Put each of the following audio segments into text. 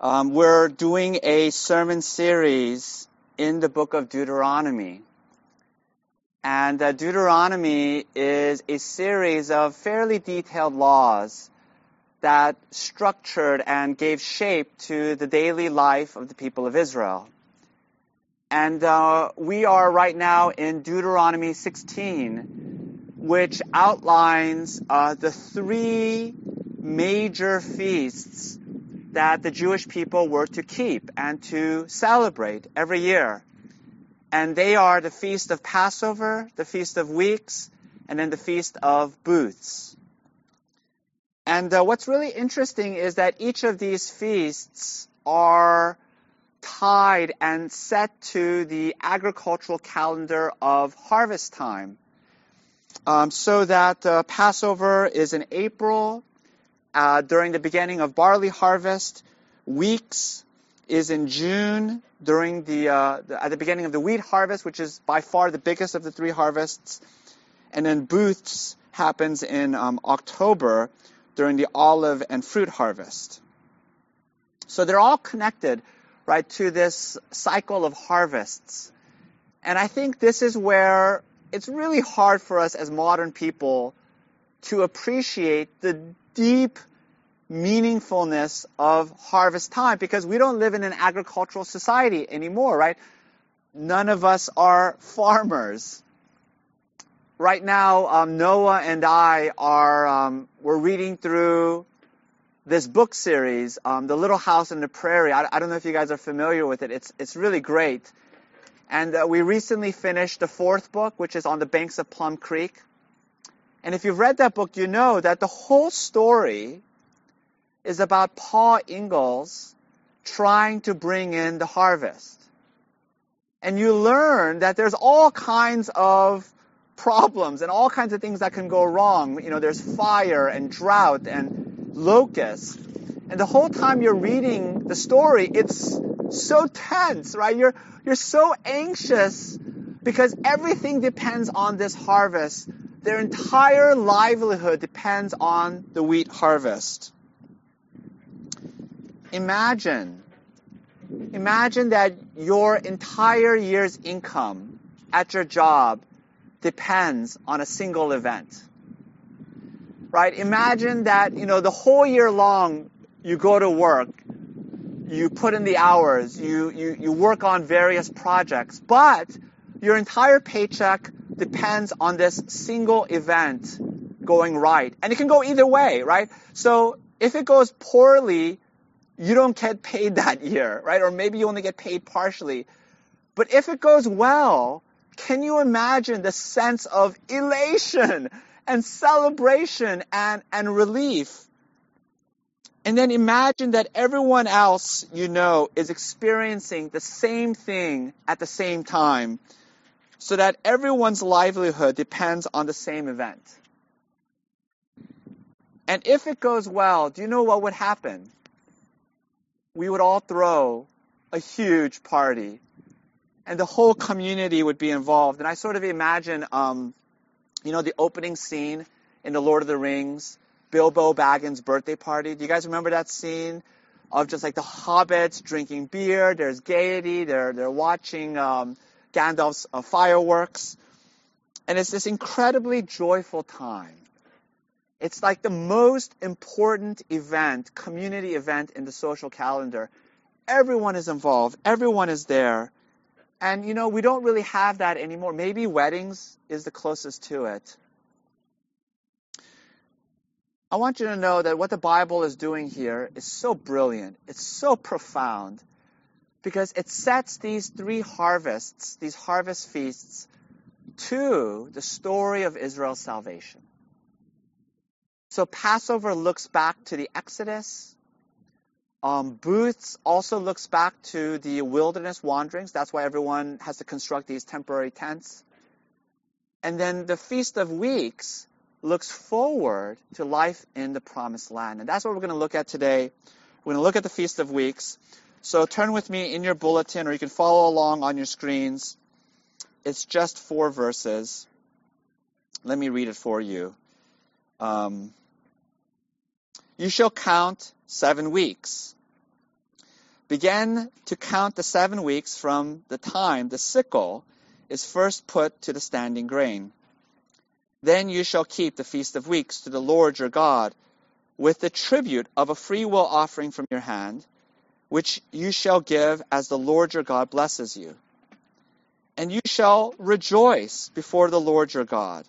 Um, we're doing a sermon series in the book of Deuteronomy. And uh, Deuteronomy is a series of fairly detailed laws that structured and gave shape to the daily life of the people of Israel. And uh, we are right now in Deuteronomy 16, which outlines uh, the three major feasts that the Jewish people were to keep and to celebrate every year. And they are the Feast of Passover, the Feast of Weeks, and then the Feast of Booths. And uh, what's really interesting is that each of these feasts are tied and set to the agricultural calendar of harvest time. Um, so that uh, Passover is in April, uh, during the beginning of barley harvest. Weeks is in June during the, uh, the, at the beginning of the wheat harvest, which is by far the biggest of the three harvests. And then booths happens in um, October during the olive and fruit harvest. So they're all connected, right, to this cycle of harvests. And I think this is where it's really hard for us as modern people to appreciate the deep meaningfulness of harvest time because we don't live in an agricultural society anymore, right? None of us are farmers. Right now, um, Noah and I are um, we're reading through this book series, um, The Little House in the Prairie. I, I, don't know if you guys are familiar with it. It's it's really great. And uh, we recently finished the fourth book, which is on the banks of Plum Creek. And if you've read that book, you know that the whole story is about Paul Ingalls trying to bring in the harvest. And you learn that there's all kinds of problems and all kinds of things that can go wrong. You know, there's fire and drought and locusts. And the whole time you're reading the story, it's so tense, right? You're, you're so anxious because everything depends on this harvest. Their entire livelihood depends on the wheat harvest. Imagine, imagine that your entire year's income at your job depends on a single event. Right? Imagine that, you know, the whole year long you go to work, you put in the hours, you, you, you work on various projects, but your entire paycheck depends on this single event going right. And it can go either way, right? So if it goes poorly, you don't get paid that year, right? Or maybe you only get paid partially. But if it goes well, can you imagine the sense of elation and celebration and, and relief? And then imagine that everyone else you know is experiencing the same thing at the same time so that everyone's livelihood depends on the same event. And if it goes well, do you know what would happen? We would all throw a huge party. And the whole community would be involved. And I sort of imagine, um, you know, the opening scene in The Lord of the Rings, Bilbo Baggins' birthday party. Do you guys remember that scene? Of just like the hobbits drinking beer, there's gaiety, they're, they're watching um, Gandalf's uh, fireworks. And it's this incredibly joyful time. It's like the most important event, community event in the social calendar. Everyone is involved. Everyone is there. And you know, we don't really have that anymore. Maybe weddings is the closest to it. I want you to know that what the Bible is doing here is so brilliant. It's so profound because it sets these three harvests, these harvest feasts, to the story of Israel's salvation. So Passover looks back to the Exodus. Um, Booths also looks back to the wilderness wanderings. That's why everyone has to construct these temporary tents. And then the Feast of Weeks looks forward to life in the promised land. And that's what we're going to look at today. We're going to look at the Feast of Weeks. So turn with me in your bulletin, or you can follow along on your screens. It's just four verses. Let me read it for you. Um, you shall count seven weeks Begin to count the seven weeks from the time the sickle is first put to the standing grain. Then you shall keep the feast of weeks to the Lord your God with the tribute of a freewill offering from your hand, which you shall give as the Lord your God blesses you. And you shall rejoice before the Lord your God,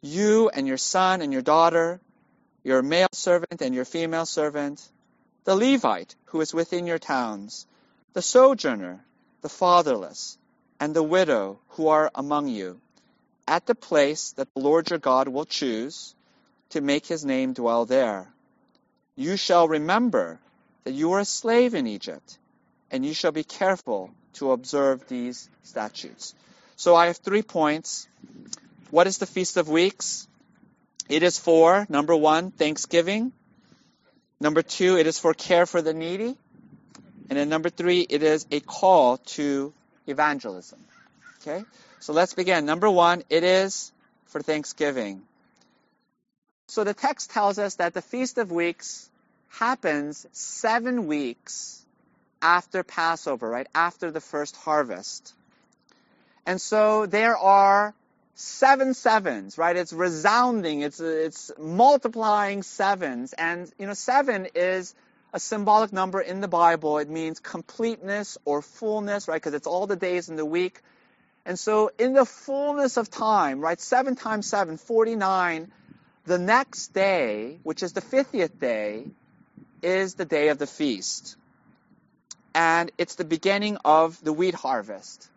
you and your son and your daughter, your male servant and your female servant, the Levite who is within your towns, the sojourner, the fatherless, and the widow who are among you, at the place that the Lord your God will choose to make his name dwell there. You shall remember that you were a slave in Egypt, and you shall be careful to observe these statutes. So I have three points. What is the Feast of Weeks? It is for, number one, Thanksgiving. Number two, it is for care for the needy. And then number three, it is a call to evangelism. Okay? So let's begin. Number one, it is for Thanksgiving. So the text tells us that the Feast of Weeks happens seven weeks after Passover, right? After the first harvest. And so there are seven sevens, right? It's resounding. It's it's multiplying sevens, and you know, seven is a symbolic number in the Bible. It means completeness or fullness, right? Because it's all the days in the week. And so, in the fullness of time, right? Seven times seven, 49. The next day, which is the 50th day, is the day of the feast. And it's the beginning of the wheat harvest.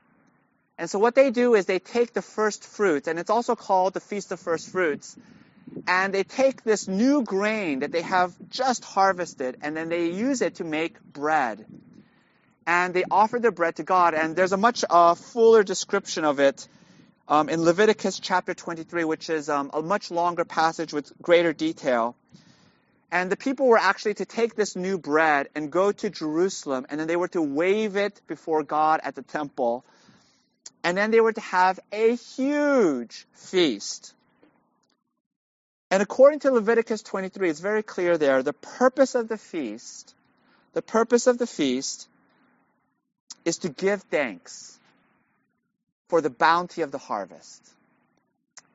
And so what they do is they take the first fruits, and it's also called the Feast of First Fruits, and they take this new grain that they have just harvested, and then they use it to make bread. And they offer the bread to God, and there's a much uh, fuller description of it um, in Leviticus chapter 23, which is um, a much longer passage with greater detail. And the people were actually to take this new bread and go to Jerusalem, and then they were to wave it before God at the temple and then they were to have a huge feast. And according to Leviticus 23, it's very clear there the purpose of the feast, the purpose of the feast is to give thanks for the bounty of the harvest.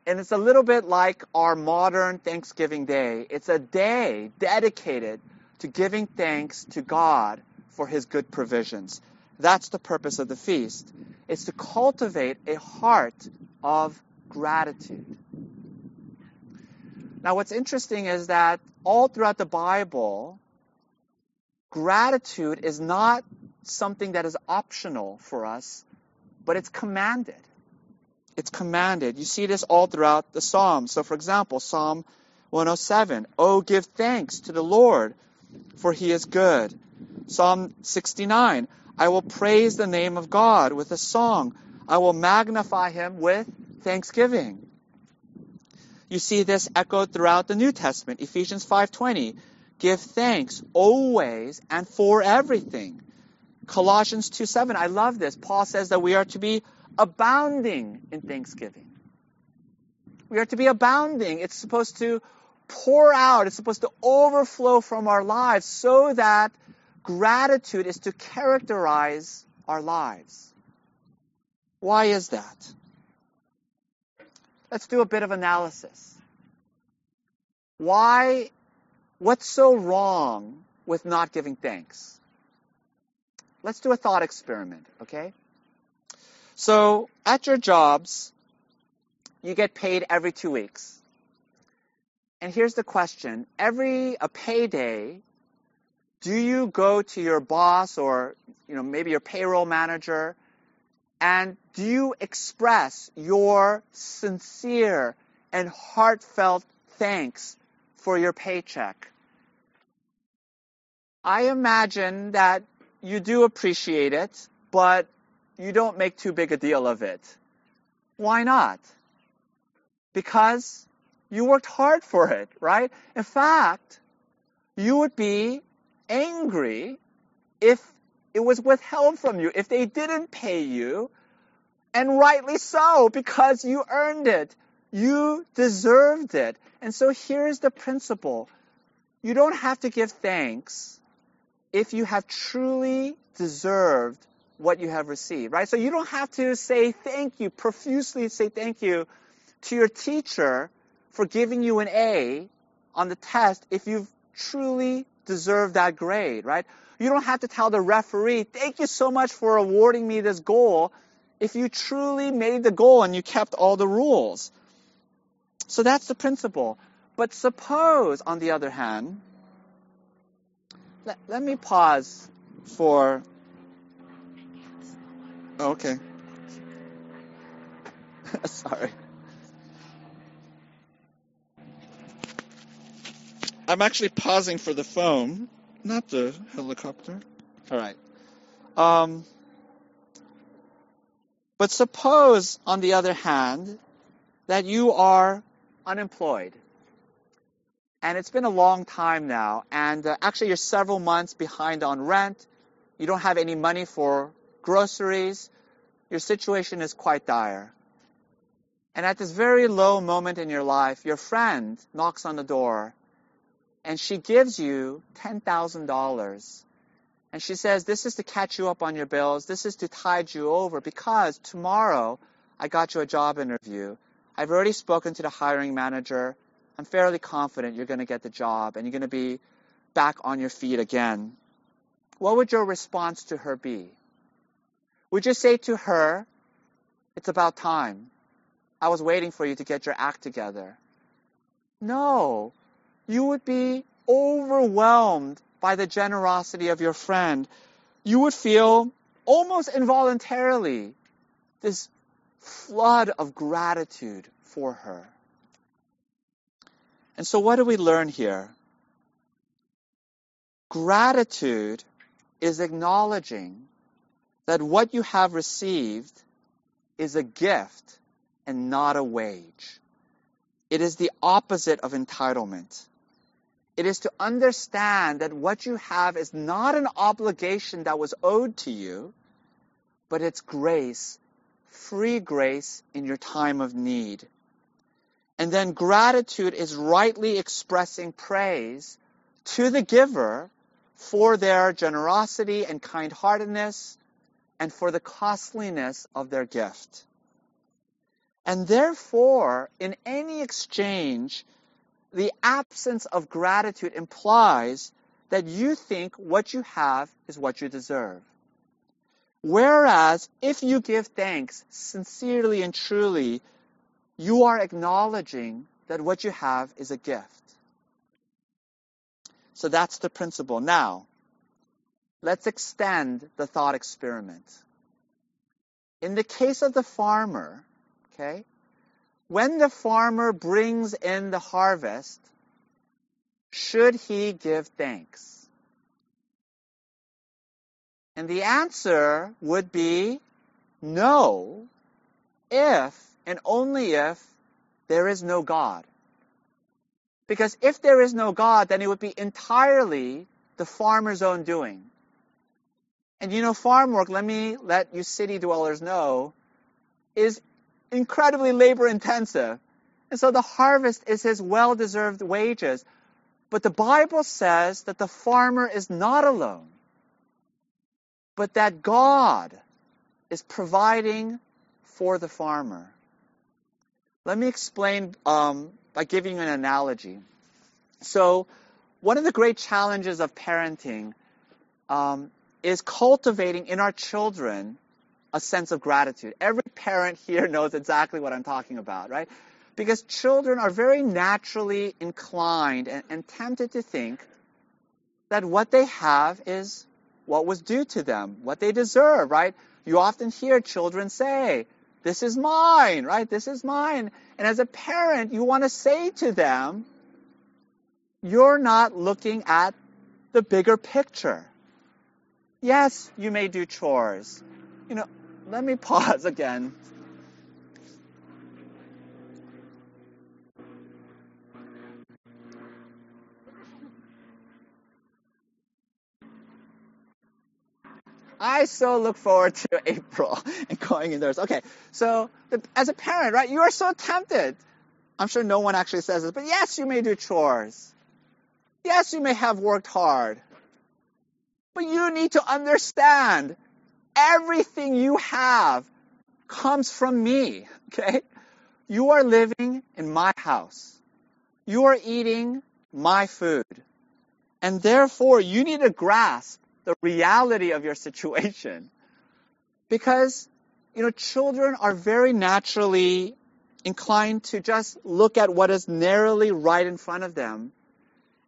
And it's a little bit like our modern Thanksgiving Day. It's a day dedicated to giving thanks to God for his good provisions. That's the purpose of the feast. It's to cultivate a heart of gratitude. Now, what's interesting is that all throughout the Bible, gratitude is not something that is optional for us, but it's commanded. It's commanded. You see this all throughout the Psalms. So, for example, Psalm 107 Oh, give thanks to the Lord, for he is good. Psalm 69 I will praise the name of God with a song. I will magnify him with thanksgiving. You see this echoed throughout the New Testament. Ephesians 5:20, give thanks always and for everything. Colossians 2:7, I love this. Paul says that we are to be abounding in thanksgiving. We are to be abounding. It's supposed to pour out. It's supposed to overflow from our lives so that gratitude is to characterize our lives. Why is that? Let's do a bit of analysis. Why, what's so wrong with not giving thanks? Let's do a thought experiment, okay? So, at your jobs, you get paid every two weeks. And here's the question. Every a payday, do you go to your boss or you know maybe your payroll manager and do you express your sincere and heartfelt thanks for your paycheck? I imagine that you do appreciate it, but you don't make too big a deal of it. Why not? Because you worked hard for it, right? In fact, you would be angry if it was withheld from you, if they didn't pay you, and rightly so, because you earned it. You deserved it. And so here's the principle. You don't have to give thanks if you have truly deserved what you have received, right? So you don't have to say thank you, profusely say thank you to your teacher for giving you an A on the test if you've truly deserved that grade, right? You don't have to tell the referee, thank you so much for awarding me this goal if you truly made the goal and you kept all the rules. So that's the principle. But suppose, on the other hand, let, let me pause for. Okay. Sorry. I'm actually pausing for the phone, not the helicopter. All right. Um, but suppose, on the other hand, that you are unemployed and it's been a long time now. And uh, actually, you're several months behind on rent. You don't have any money for groceries. Your situation is quite dire. And at this very low moment in your life, your friend knocks on the door and she gives you $10,000. And she says, This is to catch you up on your bills. This is to tide you over because tomorrow I got you a job interview. I've already spoken to the hiring manager. I'm fairly confident you're going to get the job and you're going to be back on your feet again. What would your response to her be? Would you say to her, It's about time. I was waiting for you to get your act together. No, you would be overwhelmed by the generosity of your friend. You would feel almost involuntarily this flood of gratitude for her. And so, what do we learn here? Gratitude is acknowledging that what you have received is a gift and not a wage. It is the opposite of entitlement. It is to understand that what you have is not an obligation that was owed to you, but it's grace, free grace in your time of need. And then gratitude is rightly expressing praise to the giver for their generosity and kind heartedness and for the costliness of their gift. And therefore, in any exchange, the absence of gratitude implies that you think what you have is what you deserve. Whereas, if you give thanks sincerely and truly you are acknowledging that what you have is a gift. So that's the principle. Now, let's extend the thought experiment. In the case of the farmer, okay, when the farmer brings in the harvest, should he give thanks? And the answer would be no if and only if there is no God. Because if there is no God, then it would be entirely the farmer's own doing. And you know, farm work, let me let you city dwellers know, is incredibly labor intensive. And so the harvest is his well deserved wages. But the Bible says that the farmer is not alone, but that God is providing for the farmer. Let me explain um, by giving you an analogy. So, one of the great challenges of parenting um, is cultivating in our children a sense of gratitude. Every parent here knows exactly what I'm talking about, right? Because children are very naturally inclined and, and tempted to think that what they have is what was due to them, what they deserve, right? You often hear children say, this is mine, right? This is mine. And as a parent, you want to say to them, you're not looking at the bigger picture. Yes, you may do chores. You know, let me pause again. I so look forward to April and going indoors. Okay, so the, as a parent, right, you are so tempted. I'm sure no one actually says this, but yes, you may do chores. Yes, you may have worked hard. But you need to understand everything you have comes from me, okay? You are living in my house. You are eating my food. And therefore, you need to grasp the reality of your situation. Because, you know, children are very naturally inclined to just look at what is narrowly right in front of them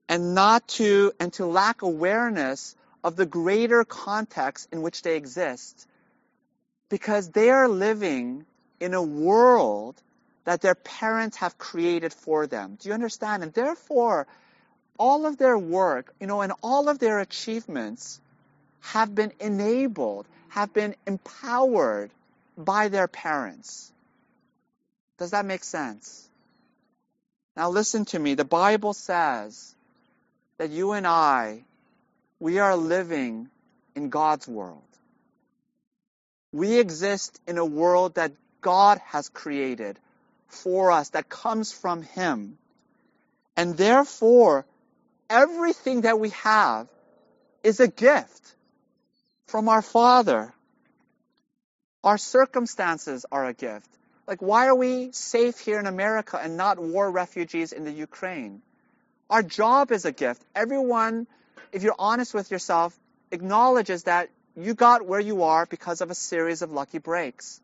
and not to, and to lack awareness of the greater context in which they exist. Because they are living in a world that their parents have created for them. Do you understand? And therefore, all of their work, you know, and all of their achievements have been enabled, have been empowered by their parents. Does that make sense? Now listen to me. The Bible says that you and I, we are living in God's world. We exist in a world that God has created for us, that comes from Him. And therefore, everything that we have is a gift from our Father. Our circumstances are a gift. Like, why are we safe here in America and not war refugees in the Ukraine? Our job is a gift. Everyone, if you're honest with yourself, acknowledges that you got where you are because of a series of lucky breaks.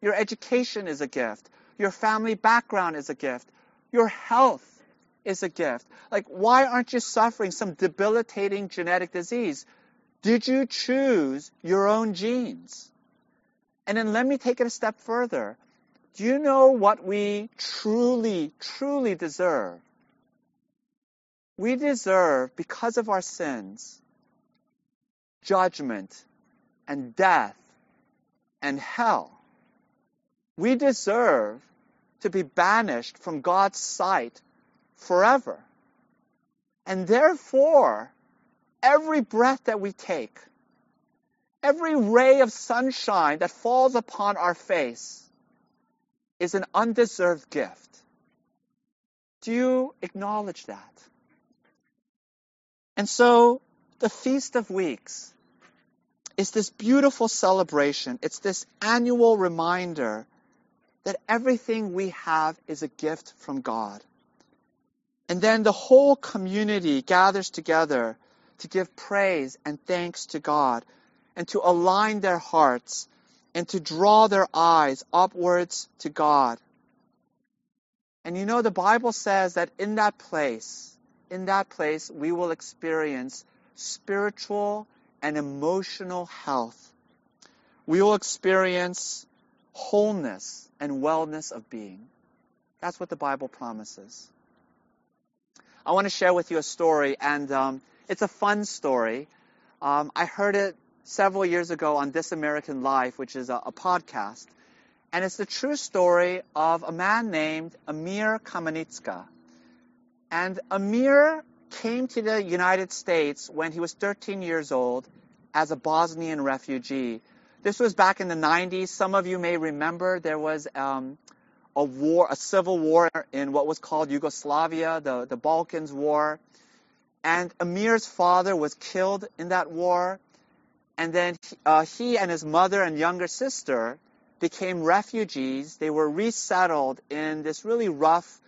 Your education is a gift. Your family background is a gift. Your health is a gift. Like, why aren't you suffering some debilitating genetic disease? Did you choose your own genes? And then let me take it a step further. Do you know what we truly, truly deserve? We deserve, because of our sins, judgment and death and hell. We deserve to be banished from God's sight forever. And therefore, every breath that we take, every ray of sunshine that falls upon our face is an undeserved gift. Do you acknowledge that? And so, the Feast of Weeks is this beautiful celebration. It's this annual reminder that everything we have is a gift from God. And then the whole community gathers together to give praise and thanks to God and to align their hearts and to draw their eyes upwards to God. And you know, the Bible says that in that place, in that place, we will experience spiritual and emotional health. We will experience wholeness and wellness of being. That's what the Bible promises. I want to share with you a story, and um, it's a fun story. Um, I heard it several years ago on This American Life, which is a, a podcast. And it's the true story of a man named Amir Kamenica. And Amir came to the United States when he was 13 years old as a Bosnian refugee. This was back in the 90s. Some of you may remember there was um, a war, a civil war in what was called Yugoslavia, the, the Balkans War. And Amir's father was killed in that war. And then uh, he and his mother and younger sister became refugees. They were resettled in this really rough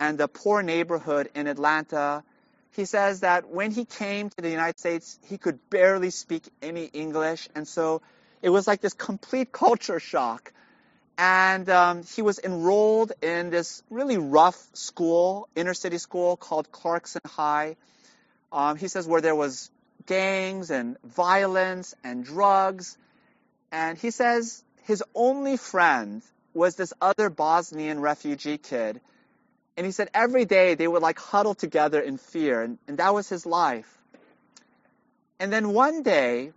and a poor neighborhood in Atlanta. He says that when he came to the United States, he could barely speak any English. And so it was like this complete culture shock. And um, he was enrolled in this really rough school, inner city school called Clarkston High. Um, he says where there was gangs and violence and drugs. And he says his only friend was this other Bosnian refugee kid. And he said every day they would like huddle together in fear. And, and that was his life. And then one day,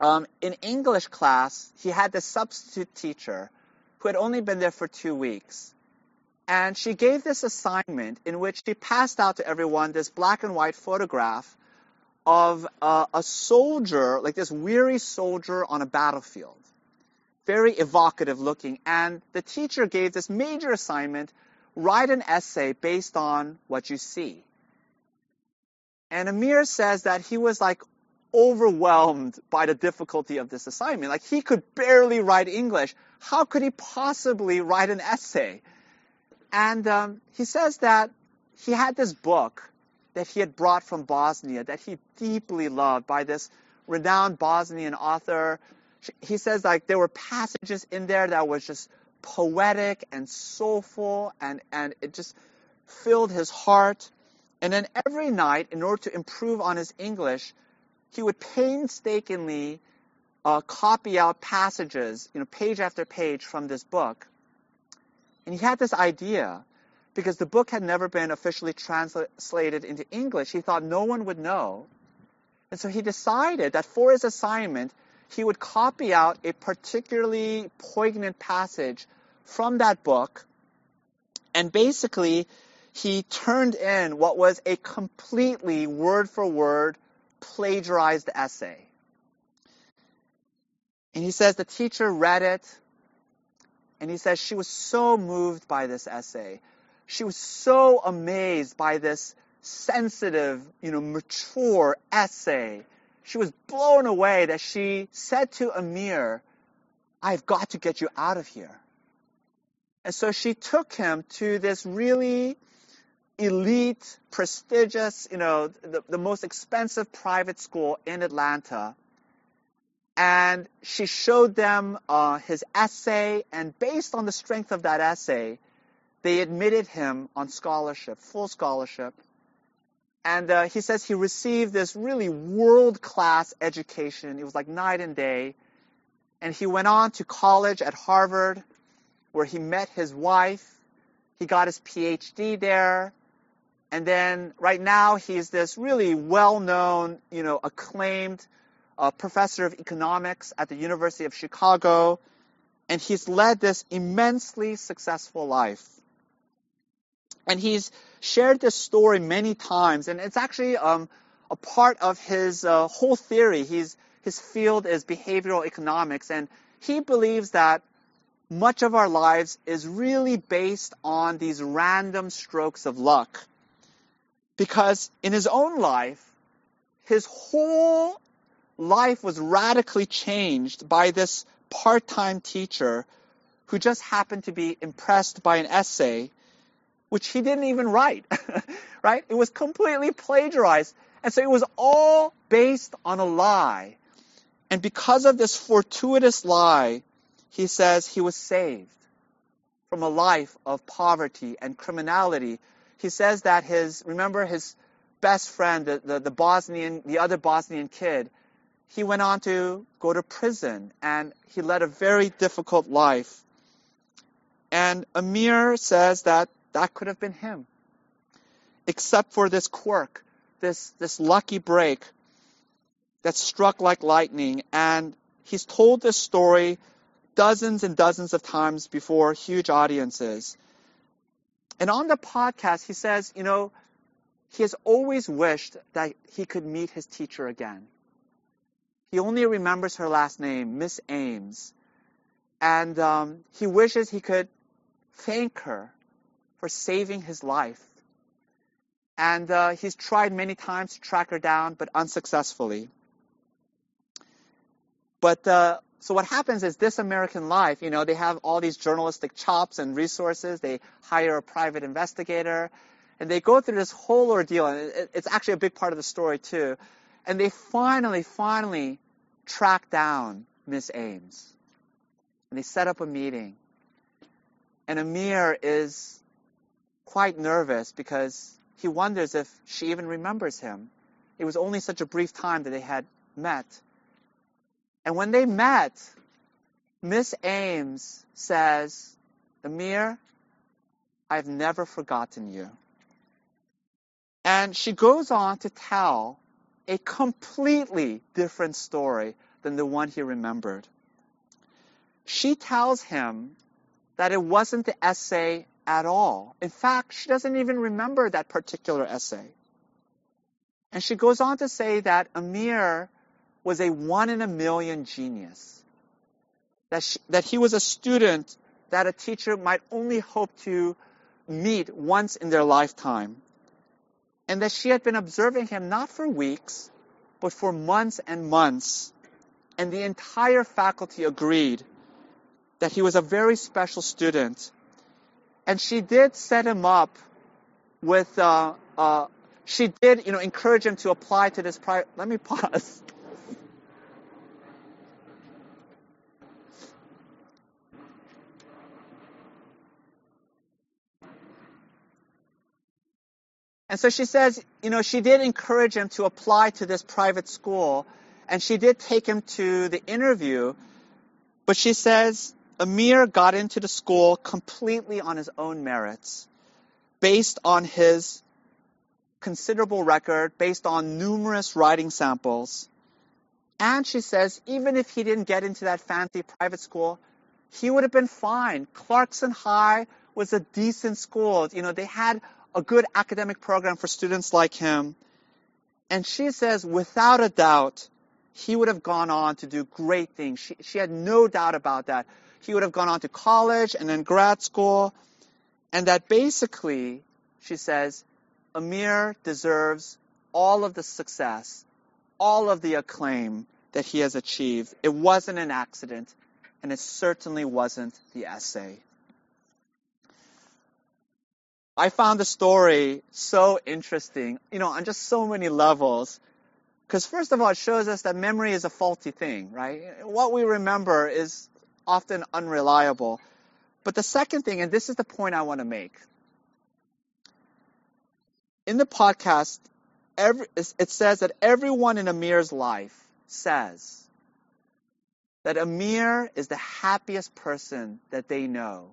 um, in English class, he had this substitute teacher who had only been there for two weeks. And she gave this assignment in which she passed out to everyone this black and white photograph of uh, a soldier, like this weary soldier on a battlefield. Very evocative looking. And the teacher gave this major assignment write an essay based on what you see. And Amir says that he was like overwhelmed by the difficulty of this assignment. Like he could barely write English. How could he possibly write an essay? And um, he says that he had this book that he had brought from Bosnia that he deeply loved by this renowned Bosnian author. He says like there were passages in there that was just poetic and soulful and, and it just filled his heart. And then every night, in order to improve on his English, he would painstakingly uh, copy out passages, you know, page after page from this book. And he had this idea because the book had never been officially translated into English. He thought no one would know. And so he decided that for his assignment, he would copy out a particularly poignant passage from that book. And basically, he turned in what was a completely word for word plagiarized essay. And he says the teacher read it, and he says she was so moved by this essay. She was so amazed by this sensitive, you know, mature essay. She was blown away that she said to Amir, I've got to get you out of here. And so she took him to this really elite, prestigious, you know, the, the most expensive private school in Atlanta. And she showed them uh, his essay, and based on the strength of that essay, they admitted him on scholarship, full scholarship. And uh, he says he received this really world class education. It was like night and day. And he went on to college at Harvard, where he met his wife. He got his PhD there. And then right now he's this really well-known, you know, acclaimed uh, professor of economics at the University of Chicago. And he's led this immensely successful life. And he's shared this story many times, and it's actually um, a part of his uh, whole theory. He's, his field is behavioral economics, and he believes that much of our lives is really based on these random strokes of luck. Because in his own life, his whole life was radically changed by this part-time teacher who just happened to be impressed by an essay which he didn't even write, right? It was completely plagiarized. And so it was all based on a lie. And because of this fortuitous lie, he says he was saved from a life of poverty and criminality. He says that his, remember his best friend, the, the, the Bosnian, the other Bosnian kid, he went on to go to prison and he led a very difficult life. And Amir says that that could have been him. Except for this quirk, this, this lucky break that struck like lightning. And he's told this story dozens and dozens of times before huge audiences. And on the podcast, he says, you know, he has always wished that he could meet his teacher again. He only remembers her last name, Miss Ames. And um, he wishes he could thank her for saving his life. And uh, he's tried many times to track her down, but unsuccessfully. But uh, so what happens is this American Life, you know, they have all these journalistic chops and resources. They hire a private investigator, and they go through this whole ordeal. And it's actually a big part of the story too. And they finally, finally track down Miss Ames, and they set up a meeting. And Amir is quite nervous because he wonders if she even remembers him. It was only such a brief time that they had met. And when they met, Miss Ames says, Amir, I've never forgotten you. And she goes on to tell a completely different story than the one he remembered. She tells him that it wasn't the essay at all. In fact, she doesn't even remember that particular essay. And she goes on to say that Amir was a one in a million genius. That, she, that he was a student that a teacher might only hope to meet once in their lifetime. And that she had been observing him not for weeks, but for months and months. And the entire faculty agreed that he was a very special student. And she did set him up with, uh, uh, she did, you know, encourage him to apply to this private, let me pause. And so she says, you know, she did encourage him to apply to this private school, and she did take him to the interview, but she says Amir got into the school completely on his own merits, based on his considerable record, based on numerous writing samples. And she says, even if he didn't get into that fancy private school, he would have been fine. Clarkston High was a decent school. You know, they had a good academic program for students like him. And she says, without a doubt, he would have gone on to do great things. She, she had no doubt about that. He would have gone on to college and then grad school. And that basically, she says, Amir deserves all of the success, all of the acclaim that he has achieved. It wasn't an accident, and it certainly wasn't the essay. I found the story so interesting, you know, on just so many levels. Because first of all, it shows us that memory is a faulty thing, right? What we remember is often unreliable. But the second thing, and this is the point I want to make. In the podcast, every, it says that everyone in Amir's life says that Amir is the happiest person that they know,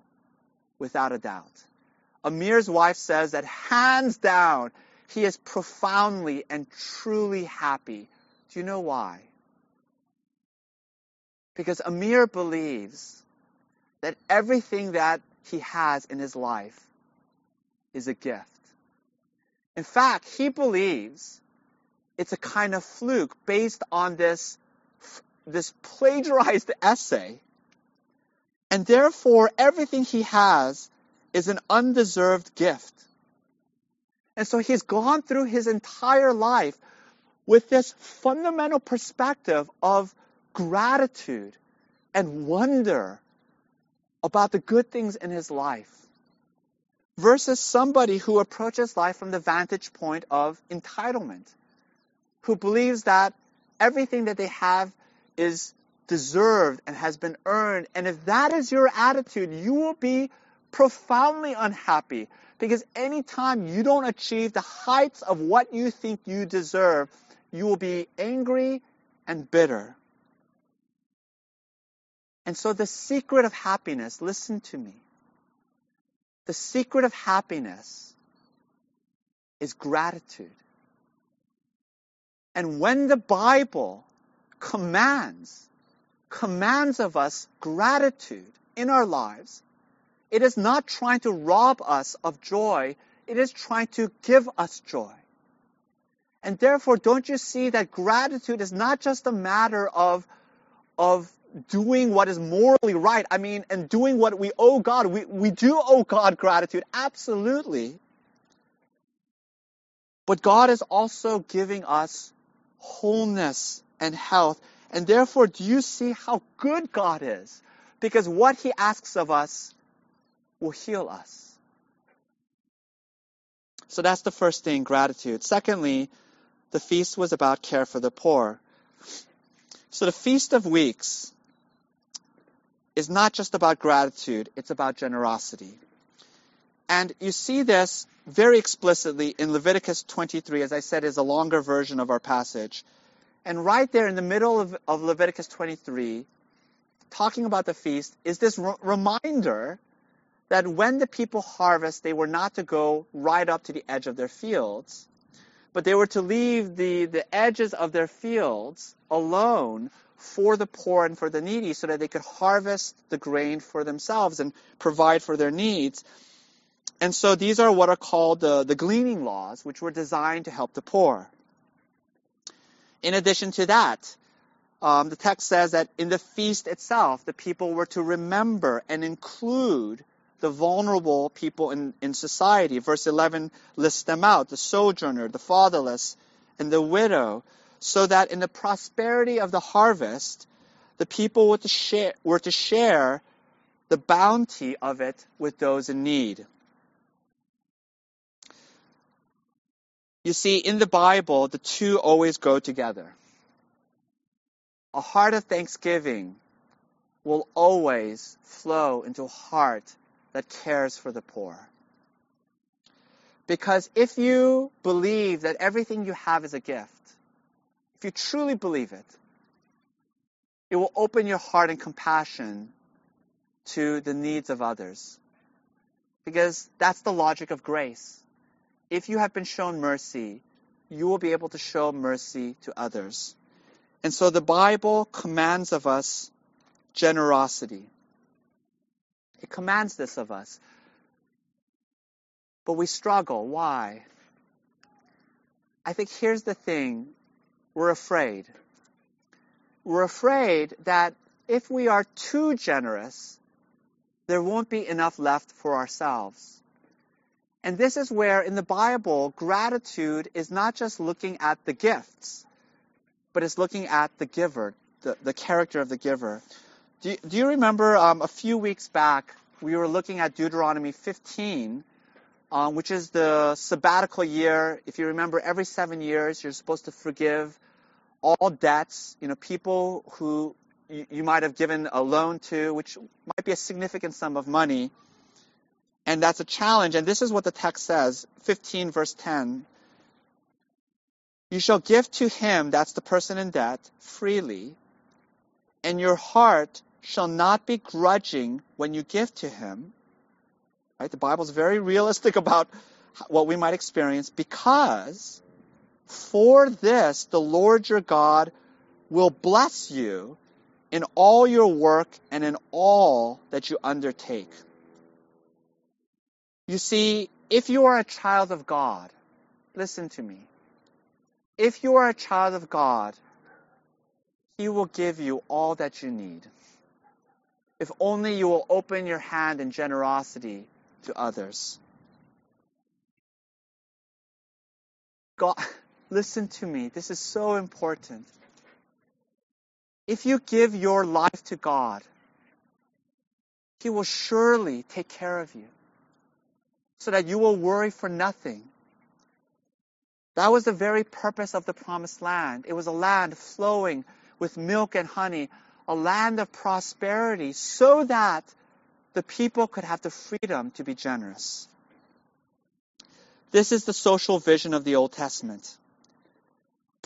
without a doubt. Amir's wife says that hands down, he is profoundly and truly happy. Do you know why? Because Amir believes that everything that he has in his life is a gift. In fact, he believes it's a kind of fluke based on this, this plagiarized essay. And therefore, everything he has is an undeserved gift. And so he's gone through his entire life with this fundamental perspective of gratitude and wonder about the good things in his life versus somebody who approaches life from the vantage point of entitlement, who believes that everything that they have is deserved and has been earned. And if that is your attitude, you will be profoundly unhappy because anytime you don't achieve the heights of what you think you deserve, you will be angry and bitter. And so the secret of happiness, listen to me. The secret of happiness is gratitude. And when the Bible commands, commands of us gratitude in our lives, it is not trying to rob us of joy, it is trying to give us joy. And therefore, don't you see that gratitude is not just a matter of, of doing what is morally right. I mean, and doing what we owe God. We, we do owe God gratitude, absolutely. But God is also giving us wholeness and health. And therefore, do you see how good God is? Because what He asks of us will heal us. So that's the first thing, gratitude. Secondly, the feast was about care for the poor. So the Feast of Weeks is not just about gratitude, it's about generosity. And you see this very explicitly in Leviticus 23, as I said, is a longer version of our passage. And right there in the middle of, of Leviticus 23, talking about the feast, is this reminder that when the people harvest, they were not to go right up to the edge of their fields, but they were to leave the, the edges of their fields alone for the poor and for the needy so that they could harvest the grain for themselves and provide for their needs. And so these are what are called the, the gleaning laws, which were designed to help the poor. In addition to that, um, the text says that in the feast itself, the people were to remember and include the vulnerable people in, in society. Verse 11 lists them out the sojourner, the fatherless, and the widow. So that in the prosperity of the harvest, the people were to share, were to share the bounty of it with those in need. You see, in the Bible, the two always go together. A heart of thanksgiving will always flow into a heart that cares for the poor. Because if you believe that everything you have is a gift, if you truly believe it, it will open your heart and compassion to the needs of others. Because that's the logic of grace. If you have been shown mercy, you will be able to show mercy to others. And so the Bible commands of us generosity. It commands this of us. But we struggle. Why? I think here's the thing we're afraid. We're afraid that if we are too generous, there won't be enough left for ourselves. And this is where, in the Bible, gratitude is not just looking at the gifts, but it's looking at the giver, the, the character of the giver. Do you, do you remember um, a few weeks back, we were looking at Deuteronomy 15, um, which is the sabbatical year. If you remember, every seven years, you're supposed to forgive all debts, you know, people who you, might have given a loan to, which might be a significant sum of money. And that's a challenge. And this is what the text says 15, verse 10. You shall give to him, that's the person in debt, freely, and your heart shall not be grudging when you give to him. Right? The Bible is very realistic about what we might experience because for this, the Lord your God will bless you in all your work and in all that you undertake. You see, if you are a child of God, listen to me. If you are a child of God, He will give you all that you need. If only you will open your hand in generosity to others. God, Listen to me. This is so important. If you give your life to God, He will surely take care of you so that you will worry for nothing. That was the very purpose of the promised land. It was a land flowing with milk and honey, a land of prosperity, so that the people could have the freedom to be generous. This is the social vision of the Old Testament.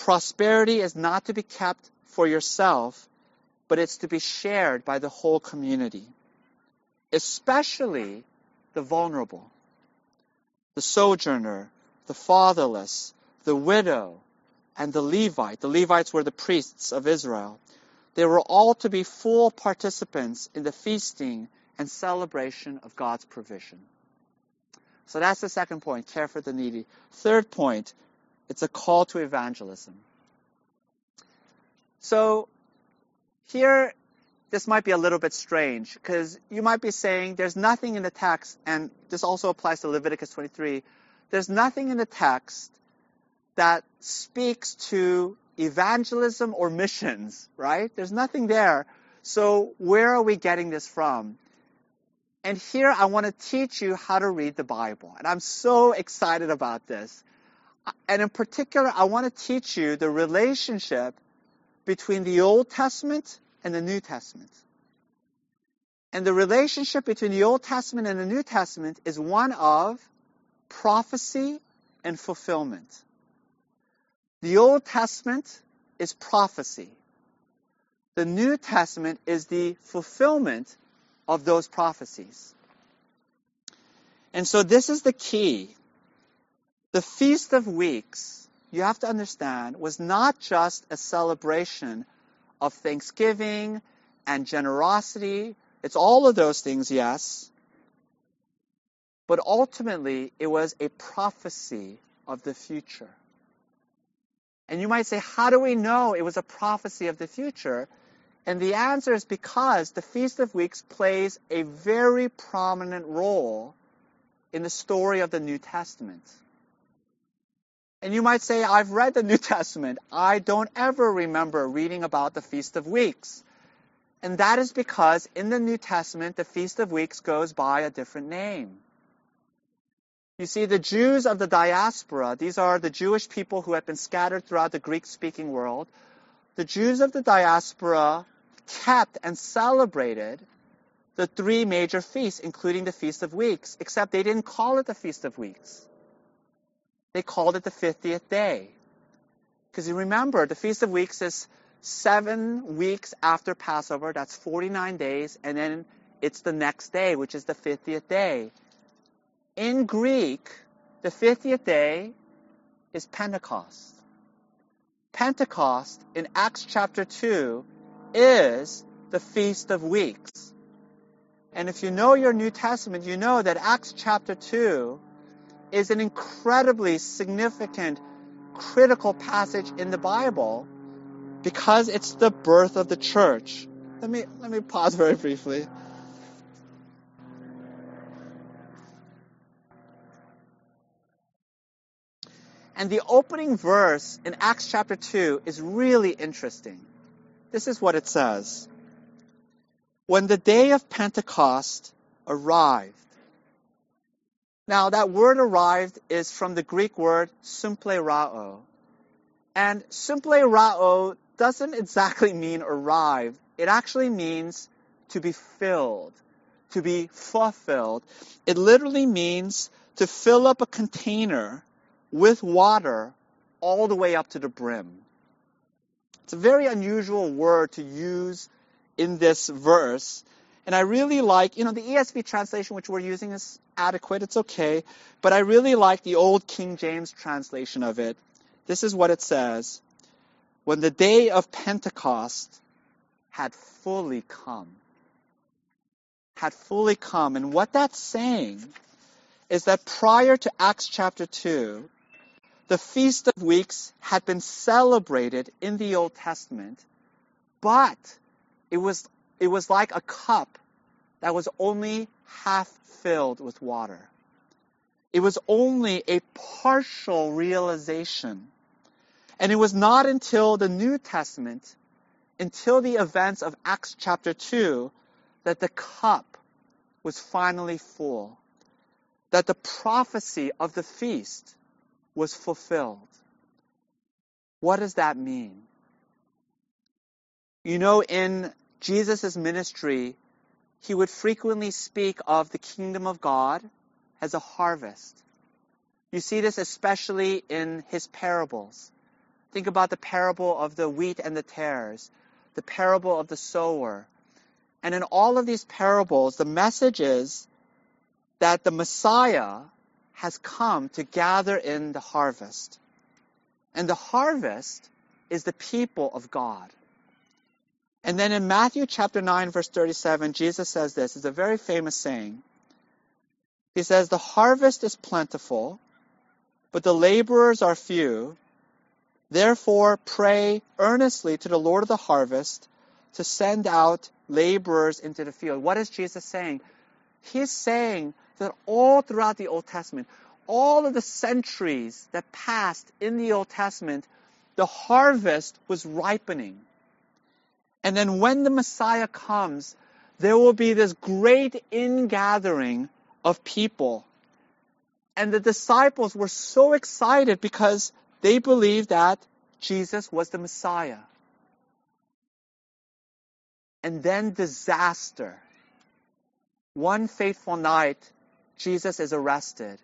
Prosperity is not to be kept for yourself, but it's to be shared by the whole community, especially the vulnerable, the sojourner, the fatherless, the widow, and the Levite. The Levites were the priests of Israel. They were all to be full participants in the feasting and celebration of God's provision. So that's the second point care for the needy. Third point it's a call to evangelism. So here, this might be a little bit strange because you might be saying there's nothing in the text, and this also applies to Leviticus 23. There's nothing in the text that speaks to evangelism or missions, right? There's nothing there. So where are we getting this from? And here I want to teach you how to read the Bible. And I'm so excited about this and in particular, I want to teach you the relationship between the Old Testament and the New Testament. And the relationship between the Old Testament and the New Testament is one of prophecy and fulfillment. The Old Testament is prophecy. The New Testament is the fulfillment of those prophecies. And so this is the key the Feast of Weeks, you have to understand, was not just a celebration of thanksgiving and generosity. It's all of those things, yes. But ultimately, it was a prophecy of the future. And you might say, how do we know it was a prophecy of the future? And the answer is because the Feast of Weeks plays a very prominent role in the story of the New Testament. And you might say, I've read the New Testament. I don't ever remember reading about the Feast of Weeks. And that is because in the New Testament, the Feast of Weeks goes by a different name. You see, the Jews of the diaspora, these are the Jewish people who have been scattered throughout the Greek speaking world. The Jews of the diaspora kept and celebrated the three major feasts, including the Feast of Weeks, except they didn't call it the Feast of Weeks. They called it the 50th day. Because you remember, the Feast of Weeks is seven weeks after Passover, that's 49 days, and then it's the next day, which is the 50th day. In Greek, the 50th day is Pentecost. Pentecost in Acts chapter 2 is the Feast of Weeks. And if you know your New Testament, you know that Acts chapter 2 is an incredibly significant, critical passage in the Bible because it's the birth of the church. Let me, let me pause very briefly. And the opening verse in Acts chapter 2 is really interesting. This is what it says. When the day of Pentecost arrived, now, that word arrived is from the Greek word symplerao. And symplerao doesn't exactly mean arrive. It actually means to be filled, to be fulfilled. It literally means to fill up a container with water all the way up to the brim. It's a very unusual word to use in this verse. And I really like, you know, the ESV translation which we're using is adequate, it's okay, but I really like the old King James translation of it. This is what it says When the day of Pentecost had fully come. Had fully come. And what that's saying is that prior to Acts chapter 2, the Feast of Weeks had been celebrated in the Old Testament, but it was, it was like a cup that was only half filled with water. It was only a partial realization. And it was not until the New Testament, until the events of Acts chapter 2, that the cup was finally full, that the prophecy of the feast was fulfilled. What does that mean? You know, in Jesus' ministry, he would frequently speak of the kingdom of God as a harvest. You see this especially in his parables. Think about the parable of the wheat and the tares, the parable of the sower. And in all of these parables, the message is that the Messiah has come to gather in the harvest. And the harvest is the people of God. And then in Matthew chapter 9, verse 37, Jesus says this. It's a very famous saying. He says, The harvest is plentiful, but the laborers are few. Therefore, pray earnestly to the Lord of the harvest to send out laborers into the field. What is Jesus saying? He's saying that all throughout the Old Testament, all of the centuries that passed in the Old Testament, the harvest was ripening. And then when the Messiah comes, there will be this great ingathering of people. And the disciples were so excited because they believed that Jesus was the Messiah. And then disaster. One fateful night, Jesus is arrested.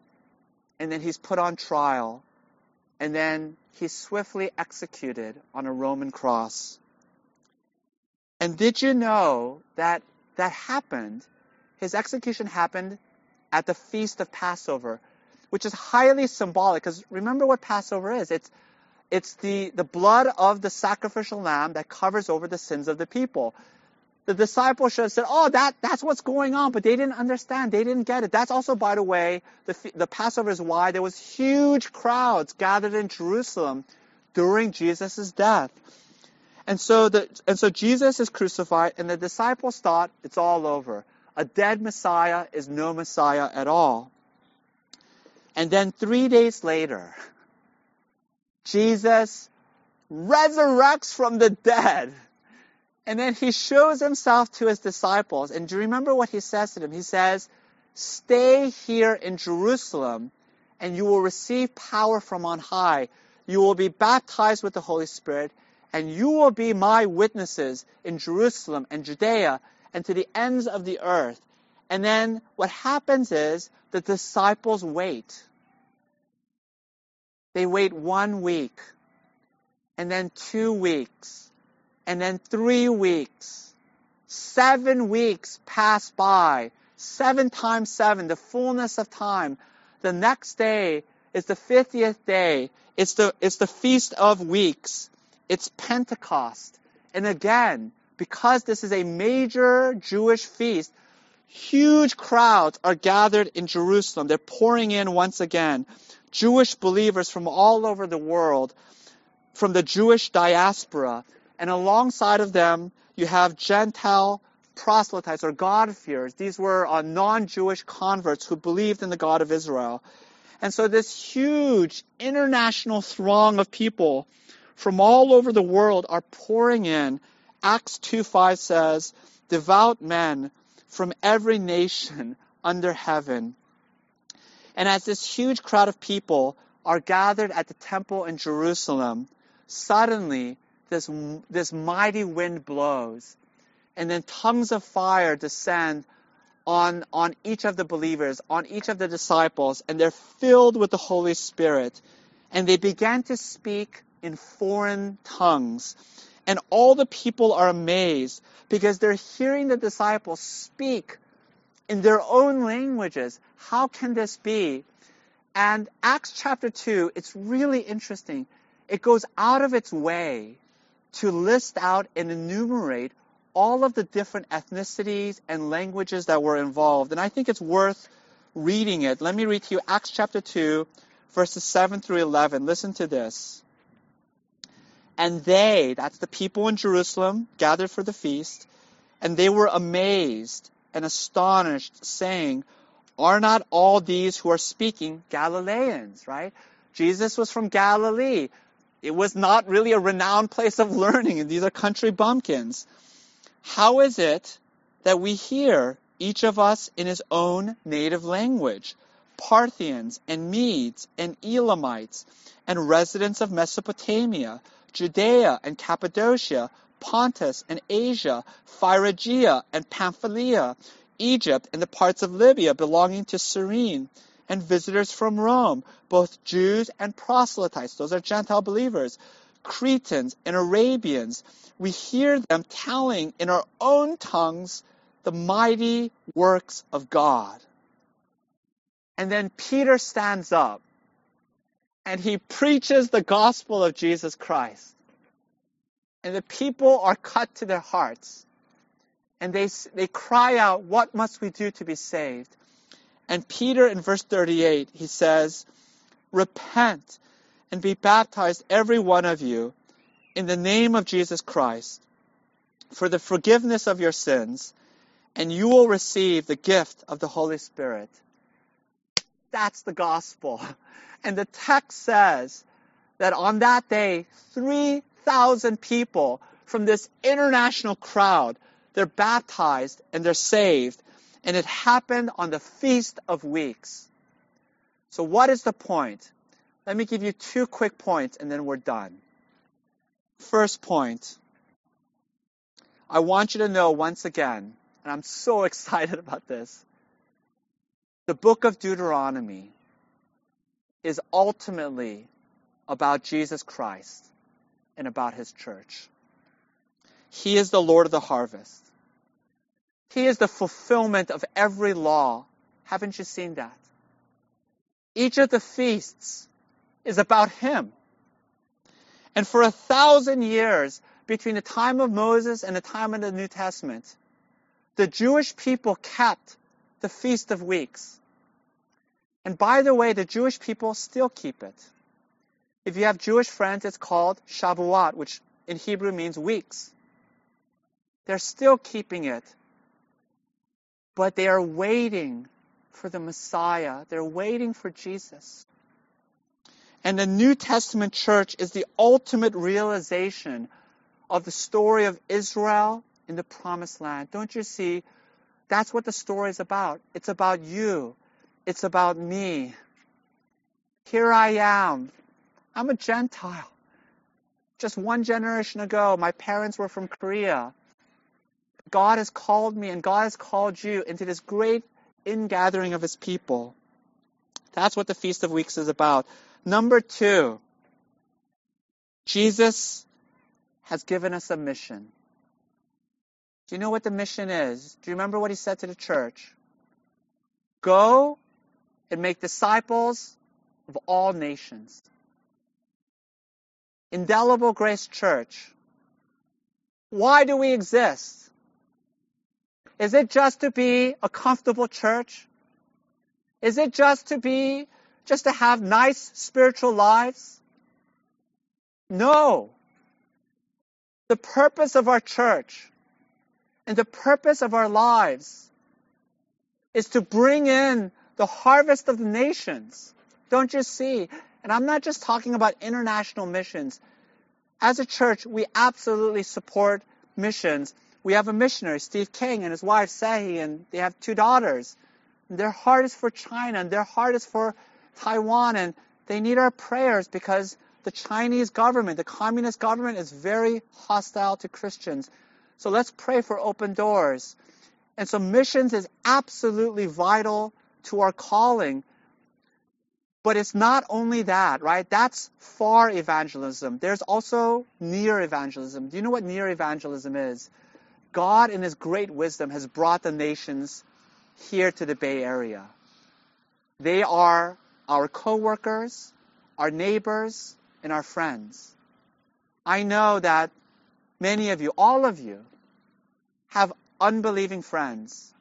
And then he's put on trial. And then he's swiftly executed on a Roman cross. And did you know that that happened? His execution happened at the feast of Passover, which is highly symbolic because remember what Passover is. It's it's the, the blood of the sacrificial lamb that covers over the sins of the people. The disciples should have said, oh, that, that's what's going on, but they didn't understand. They didn't get it. That's also, by the way, the, the Passover is why there was huge crowds gathered in Jerusalem during Jesus' death. And so the, and so Jesus is crucified and the disciples thought it's all over. A dead Messiah is no Messiah at all. And then three days later, Jesus resurrects from the dead. And then he shows himself to his disciples. And do you remember what he says to them? He says, Stay here in Jerusalem, and you will receive power from on high. You will be baptized with the Holy Spirit, and you will be my witnesses in Jerusalem and Judea and to the ends of the earth. And then what happens is the disciples wait. They wait one week, and then two weeks, and then three weeks. Seven weeks pass by. Seven times seven, the fullness of time. The next day is the 50th day. It's the, it's the Feast of Weeks. It's Pentecost. And again, because this is a major Jewish feast, huge crowds are gathered in Jerusalem. They're pouring in once again. Jewish believers from all over the world, from the Jewish diaspora, and alongside of them, you have Gentile proselytes or God-fearers. These were uh, non-Jewish converts who believed in the God of Israel. And so this huge international throng of people from all over the world are pouring in. Acts 2.5 says, devout men from every nation under heaven. And as this huge crowd of people are gathered at the temple in Jerusalem, suddenly this, this mighty wind blows, and then tongues of fire descend on, on each of the believers, on each of the disciples, and they're filled with the Holy Spirit. And they began to speak in foreign tongues. And all the people are amazed because they're hearing the disciples speak in their own languages. How can this be? And Acts chapter 2, it's really interesting. It goes out of its way to list out and enumerate all of the different ethnicities and languages that were involved. And I think it's worth reading it. Let me read to you Acts chapter 2, verses 7 through 11. Listen to this. And they, that's the people in Jerusalem, gathered for the feast, and they were amazed and astonished, saying, Are not all these who are speaking Galileans, right? Jesus was from Galilee. It was not really a renowned place of learning, and these are country bumpkins. How is it that we hear each of us in his own native language? Parthians and Medes and Elamites and residents of Mesopotamia, Judea and Cappadocia, Pontus and Asia, Phrygia and Pamphylia, Egypt and the parts of Libya belonging to Cyrene, and visitors from Rome, both Jews and proselytes, those are Gentile believers, Cretans and Arabians. We hear them telling in our own tongues the mighty works of God. And then Peter stands up and he preaches the gospel of Jesus Christ. And the people are cut to their hearts. And they, they cry out, What must we do to be saved? And Peter, in verse 38, he says, Repent and be baptized, every one of you, in the name of Jesus Christ, for the forgiveness of your sins, and you will receive the gift of the Holy Spirit. That's the gospel. And the text says that on that day, 3,000 people from this international crowd, they're baptized and they're saved. And it happened on the Feast of Weeks. So what is the point? Let me give you two quick points and then we're done. First point. I want you to know once again, and I'm so excited about this. The book of Deuteronomy is ultimately about Jesus Christ and about his church. He is the Lord of the harvest. He is the fulfillment of every law. Haven't you seen that? Each of the feasts is about him. And for a thousand years, between the time of Moses and the time of the New Testament, the Jewish people kept the Feast of Weeks. And by the way, the Jewish people still keep it. If you have Jewish friends, it's called Shavuot, which in Hebrew means weeks. They're still keeping it. But they are waiting for the Messiah. They're waiting for Jesus. And the New Testament church is the ultimate realization of the story of Israel in the promised land. Don't you see? That's what the story is about. It's about you. It's about me. Here I am. I'm a Gentile. Just one generation ago, my parents were from Korea. God has called me and God has called you into this great ingathering of his people. That's what the Feast of Weeks is about. Number two, Jesus has given us a mission. Do you know what the mission is? Do you remember what he said to the church? Go and make disciples of all nations. Indelible Grace Church. Why do we exist? Is it just to be a comfortable church? Is it just to be just to have nice spiritual lives? No. The purpose of our church and the purpose of our lives is to bring in the harvest of the nations. Don't you see? And I'm not just talking about international missions. As a church, we absolutely support missions. We have a missionary, Steve King, and his wife, Sahi, and they have two daughters. And their heart is for China, and their heart is for Taiwan, and they need our prayers because the Chinese government, the communist government, is very hostile to Christians. So let's pray for open doors. And so missions is absolutely vital to our calling. But it's not only that, right? That's far evangelism. There's also near evangelism. Do you know what near evangelism is? God, in His great wisdom, has brought the nations here to the Bay Area. They are our coworkers, our neighbors, and our friends. I know that many of you, all of you, have unbelieving friends.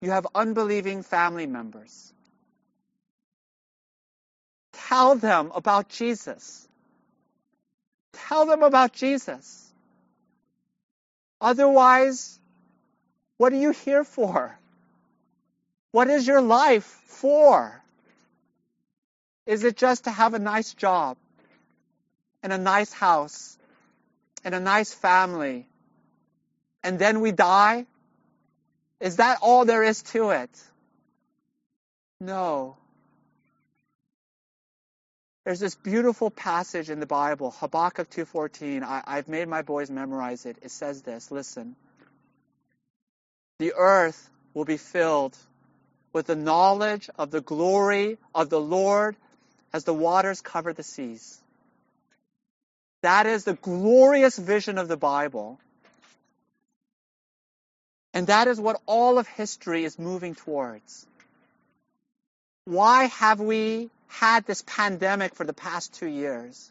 You have unbelieving family members. Tell them about Jesus. Tell them about Jesus. Otherwise, what are you here for? What is your life for? Is it just to have a nice job and a nice house and a nice family and then we die? Is that all there is to it? No. There's this beautiful passage in the Bible, Habakkuk 2.14. I, I've made my boys memorize it. It says this, listen. The earth will be filled with the knowledge of the glory of the Lord as the waters cover the seas. That is the glorious vision of the Bible. And that is what all of history is moving towards. Why have we had this pandemic for the past two years?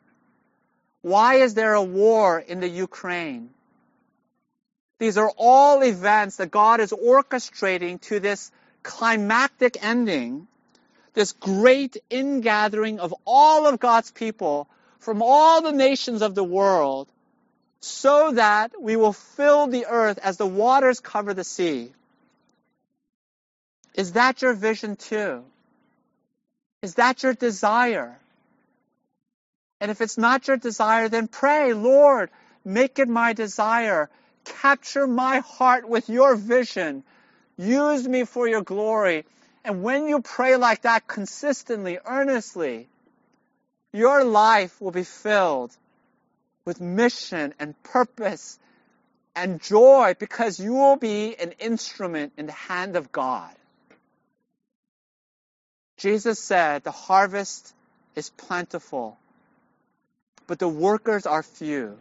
Why is there a war in the Ukraine? These are all events that God is orchestrating to this climactic ending this great ingathering of all of God's people from all the nations of the world so that we will fill the earth as the waters cover the sea. Is that your vision too? Is that your desire? And if it's not your desire, then pray, Lord, make it my desire. Capture my heart with your vision. Use me for your glory. And when you pray like that consistently, earnestly, your life will be filled with mission and purpose and joy because you will be an instrument in the hand of God. Jesus said, The harvest is plentiful, but the workers are few.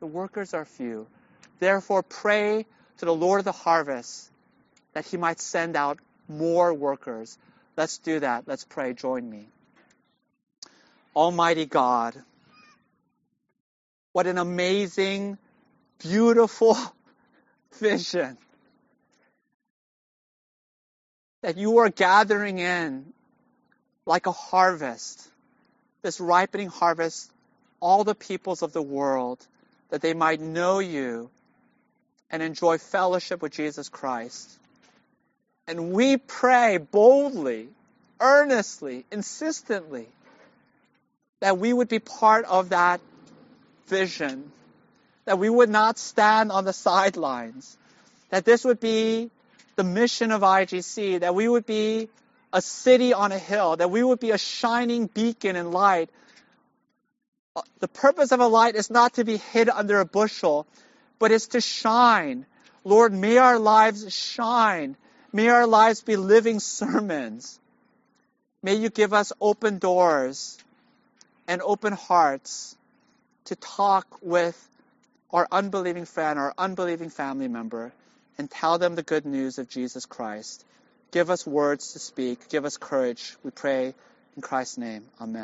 The workers are few. Therefore, pray to the Lord of the harvest that he might send out more workers. Let's do that. Let's pray. Join me. Almighty God, what an amazing, beautiful vision that you are gathering in like a harvest, this ripening harvest, all the peoples of the world, that they might know you and enjoy fellowship with Jesus Christ. And we pray boldly, earnestly, insistently that we would be part of that vision, that we would not stand on the sidelines, that this would be the mission of IGC, that we would be a city on a hill, that we would be a shining beacon and light. Uh, the purpose of a light is not to be hid under a bushel, but is to shine. Lord, may our lives shine. May our lives be living sermons. May you give us open doors and open hearts to talk with our unbelieving friend or unbelieving family member and tell them the good news of Jesus Christ. Give us words to speak. Give us courage. We pray in Christ's name. Amen.